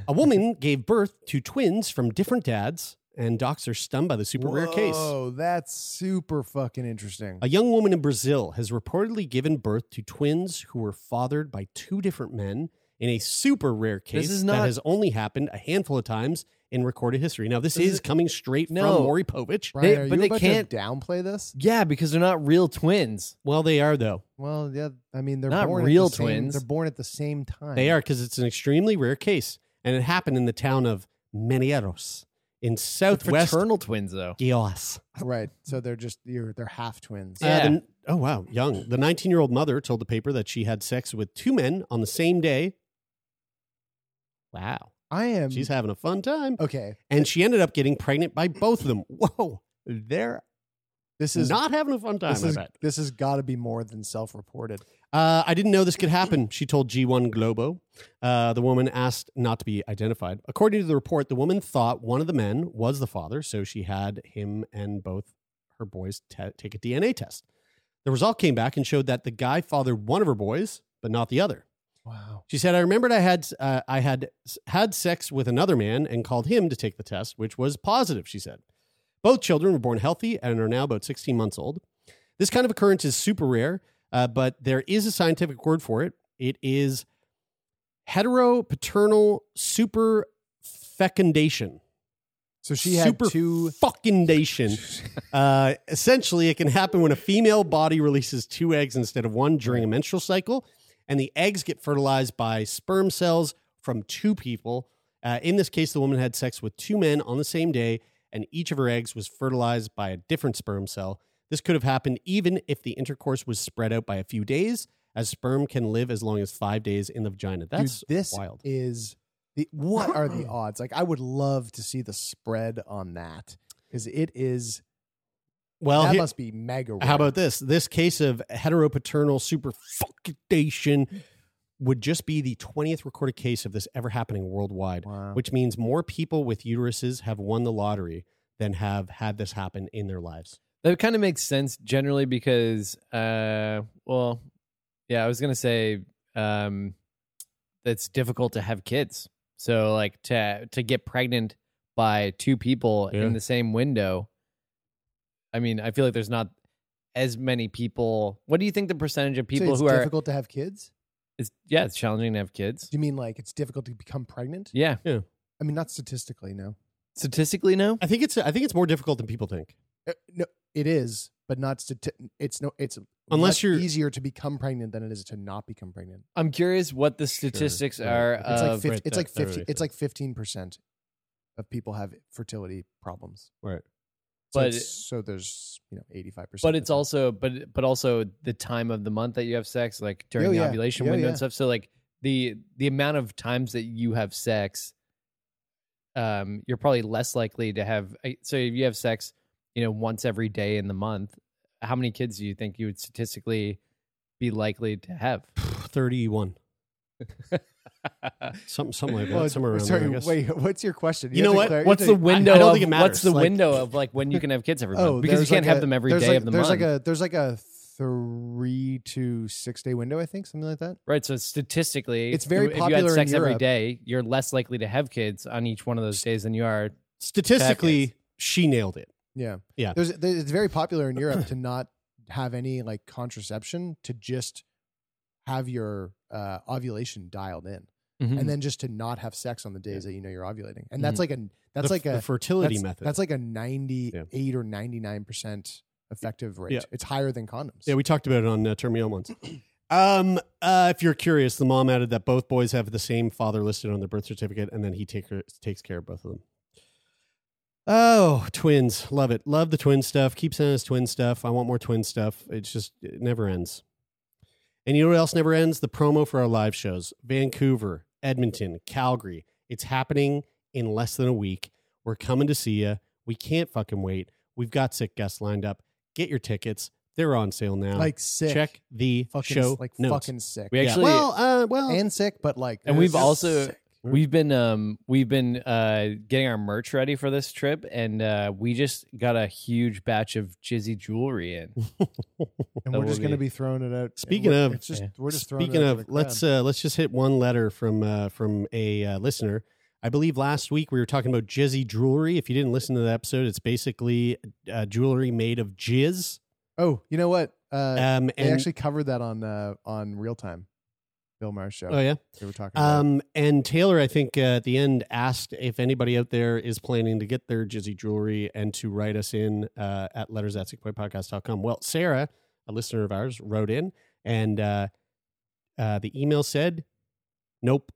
A woman gave birth to twins from different dads, and docs are stunned by the super rare case. Oh, that's super fucking interesting. A young woman in Brazil has reportedly given birth to twins who were fathered by two different men in a super rare case is that has only happened a handful of times in recorded history. Now, this, This is, is- coming straight No. from Maury Povich. Brian, They- are but you they about can't- to downplay this? Yeah, because they're not real twins. Well, they are, though. Well, yeah. I mean, they're Not born real at the same- twins. They're born at the same time. They are because it's an extremely rare case, and it happened in the town of Mineiros in They're southwest fraternal twins, though. Goiás. right. So they're just you're they're half twins. Uh, Yeah. the- oh, wow. Young. The 19 year old mother told the paper that she had sex with two men on the same day. Wow. I am. She's having a fun time. okay. And she ended up getting pregnant by both of them. Whoa. They're This is not having a fun time, This is this has got to be more than self-reported. Uh, I didn't know this could happen, she told G1 Globo. Uh, the woman asked not to be identified. According to the report, the woman thought one of the men was the father, so she had him and both her boys te- take a DNA test. The result came back and showed that the guy fathered one of her boys, but not the other. Wow. She said, "I remembered I had uh, I had had sex with another man and called him to take the test, which was positive." She said, "Both children were born healthy and are now about 16 months old. This kind of occurrence is super rare, uh, but there is a scientific word for it. It is heteropaternal superfecundation." So she had super two fecundation. uh, essentially, it can happen when a female body releases two eggs instead of one during a menstrual cycle, and the eggs get fertilized by sperm cells from two people. Uh, in this case, the woman had sex with two men on the same day, and each of her eggs was fertilized by a different sperm cell. This could have happened even if the intercourse was spread out by a few days, as sperm can live as long as five days in the vagina. That's Dude, this wild. is the what are the odds? Like I would love to see the spread on that because it is. Well, that here- must be mega. Rare. How about this? This case of heteropaternal superfecundation would just be the 20th recorded case of this ever happening worldwide, Wow. which means more people with uteruses have won the lottery than have had this happen in their lives. That kind of makes sense generally because, uh, well, yeah, I was gonna say um, it's difficult to have kids. So like to to get pregnant by two people Yeah. in the same window. I mean, I feel like there's not as many people. What do you think the percentage of So people it's who are? difficult to have kids? It's, yeah, it's challenging to have kids. Do you mean like it's difficult to become pregnant? Yeah, Yeah. I mean, not statistically, no. Statistically, no. I think it's I think it's more difficult than people think. Uh, no, it is, but not stati- It's no. It's Unless you're- easier to become pregnant than it is to not become pregnant. I'm curious what the statistics right. are. It's like 50, right, it's that- like fifty. makes It's like fifteen percent of people have fertility problems. Right. So But- it's- so there's you know eighty five percent. but it's also but but also the time of the month that you have sex, like during Oh, the yeah. ovulation Yeah, window yeah. and stuff. So like the the amount of times that you have sex, um, you're probably less likely to have. uh, So if you have sex, you know, once every day in the month, how many kids do you think you would statistically be likely to have? Thirty-one. Something, something like that. Well, somewhere around sorry, there. Wait. What's your question? You know what? clar- What's the window? I don't of, think it matters. What's the Like- window of like when you can have kids every oh, month? Oh, because you can't like have a- them every there's day like, of the there's month. like a there's like a three to six day window, I think, something like that. Right. So statistically, It's very if you popular had in sex every Europe. day, you're less likely to have kids on each one of those days than you are. Statistically, she nailed it. Yeah, Yeah. There's, there's it's very popular in Europe to not have any like contraception to just have your uh, ovulation dialed in, Mhm. and then just to not have sex on the days that you know you're ovulating, and that's Mhm. like a that's The- like a the fertility that's- method. That's like a ninety eight or ninety nine percent effective rate. Yeah. It's higher than condoms. Yeah, we talked about it on uh, Turn Me On once. Um, uh, if you're curious, the mom added that both boys have the same father listed on their birth certificate, and then he take, takes care of both of them. Oh, twins. Love it. Love the twin stuff. Keep sending us twin stuff. I want more twin stuff. It's just, it never ends. And you know what else never ends? The promo for our live shows Vancouver, Edmonton, Calgary. It's happening in less than a week. We're coming to see you. We can't fucking wait. We've got sick guests lined up. Get your tickets. They're on sale now. Like sick. Check the fucking show like notes. fucking sick. We Yeah. actually, well, uh, well, and sick, but like and we've also sick. We've been um we've been uh getting our merch ready for this trip, and uh we just got a huge batch of jizzy jewelry in. and we're just will going to be- be throwing it out. Speaking We're- of- it's just Yeah. we're just throwing Speaking it out of, the let's crowd. uh, let's just hit one letter from uh, from a uh, listener. I believe last week we were talking about jizzy jewelry. If you didn't listen to the episode, it's basically uh, jewelry made of jizz. oh, you know what? Uh, Um, they and actually covered that on uh, on real time. Bill Maher's show. oh yeah, they were talking. about um, and Taylor, I think uh, at the end asked if anybody out there is planning to get their jizzy jewelry and to write us in uh, at letters at sickboypodcast.com. Well, Sarah, a listener of ours, wrote in, and uh, uh, the email said, "Nope."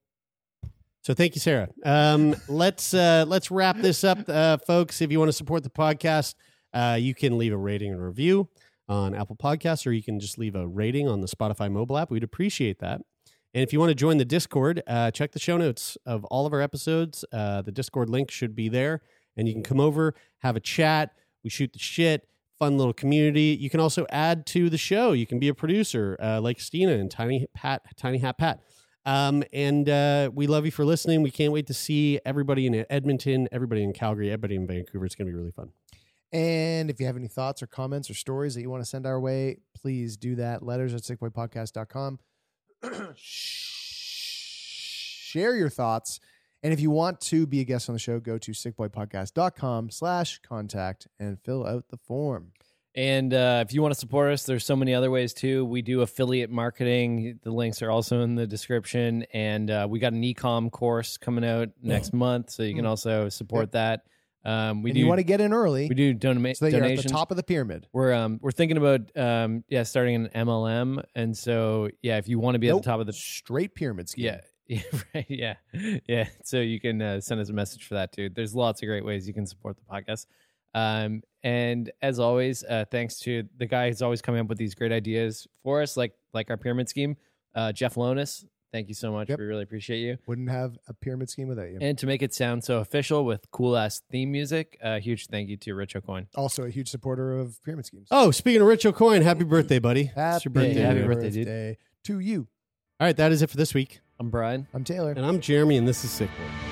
So thank you, Sarah. Um, let's uh, let's wrap this up, uh, folks. If you want to support the podcast, uh, you can leave a rating and review on Apple Podcasts, or you can just leave a rating on the Spotify mobile app. We'd appreciate that. And if you want to join the Discord, uh, check the show notes of all of our episodes. Uh, the Discord link should be there, and you can come over, have a chat. We shoot the shit. Fun little community. You can also add to the show. You can be a producer, uh, like Stina and Tiny Pat, Tiny Hat Pat. Um, and uh, we love you for listening. We can't wait to see everybody in Edmonton, everybody in Calgary, everybody in Vancouver. It's going to be really fun. And if you have any thoughts or comments or stories that you want to send our way, please do that. Letters at sickboypodcast.com. Share your thoughts. And if you want to be a guest on the show, go to sickboypodcast.com slash contact and fill out the form. And uh, if you want to support us, there's so many other ways too. We do affiliate marketing. The links are also in the description. And uh, we got an ecom course coming out next month, so you can Mm. also support that. Um, we and do you want to get in early we do donate so you're at the top of the pyramid. We're um we're thinking about um yeah starting an MLM, and so yeah, if you want to be at the top of the Straight pyramid scheme. yeah. Yeah, right. Yeah, yeah. So you can uh, send us a message for that too. There's lots of great ways you can support the podcast. Um, and as always, uh, thanks to the guy who's always coming up with these great ideas for us, like like our pyramid scheme, uh, Jeff Lonis. Thank you so much. Yep. We really appreciate you. Wouldn't have a pyramid scheme without you. And to make it sound so official with cool ass theme music, a huge thank you to Rich Aucoin. also a huge supporter of pyramid schemes. Oh, speaking of Rich Aucoin, happy birthday, buddy. Happy, your birthday. happy dude. birthday, dude. to you. All right, that is it for this week. I'm Brian. I'm Taylor. And I'm Jeremy, and this is Sick Boy.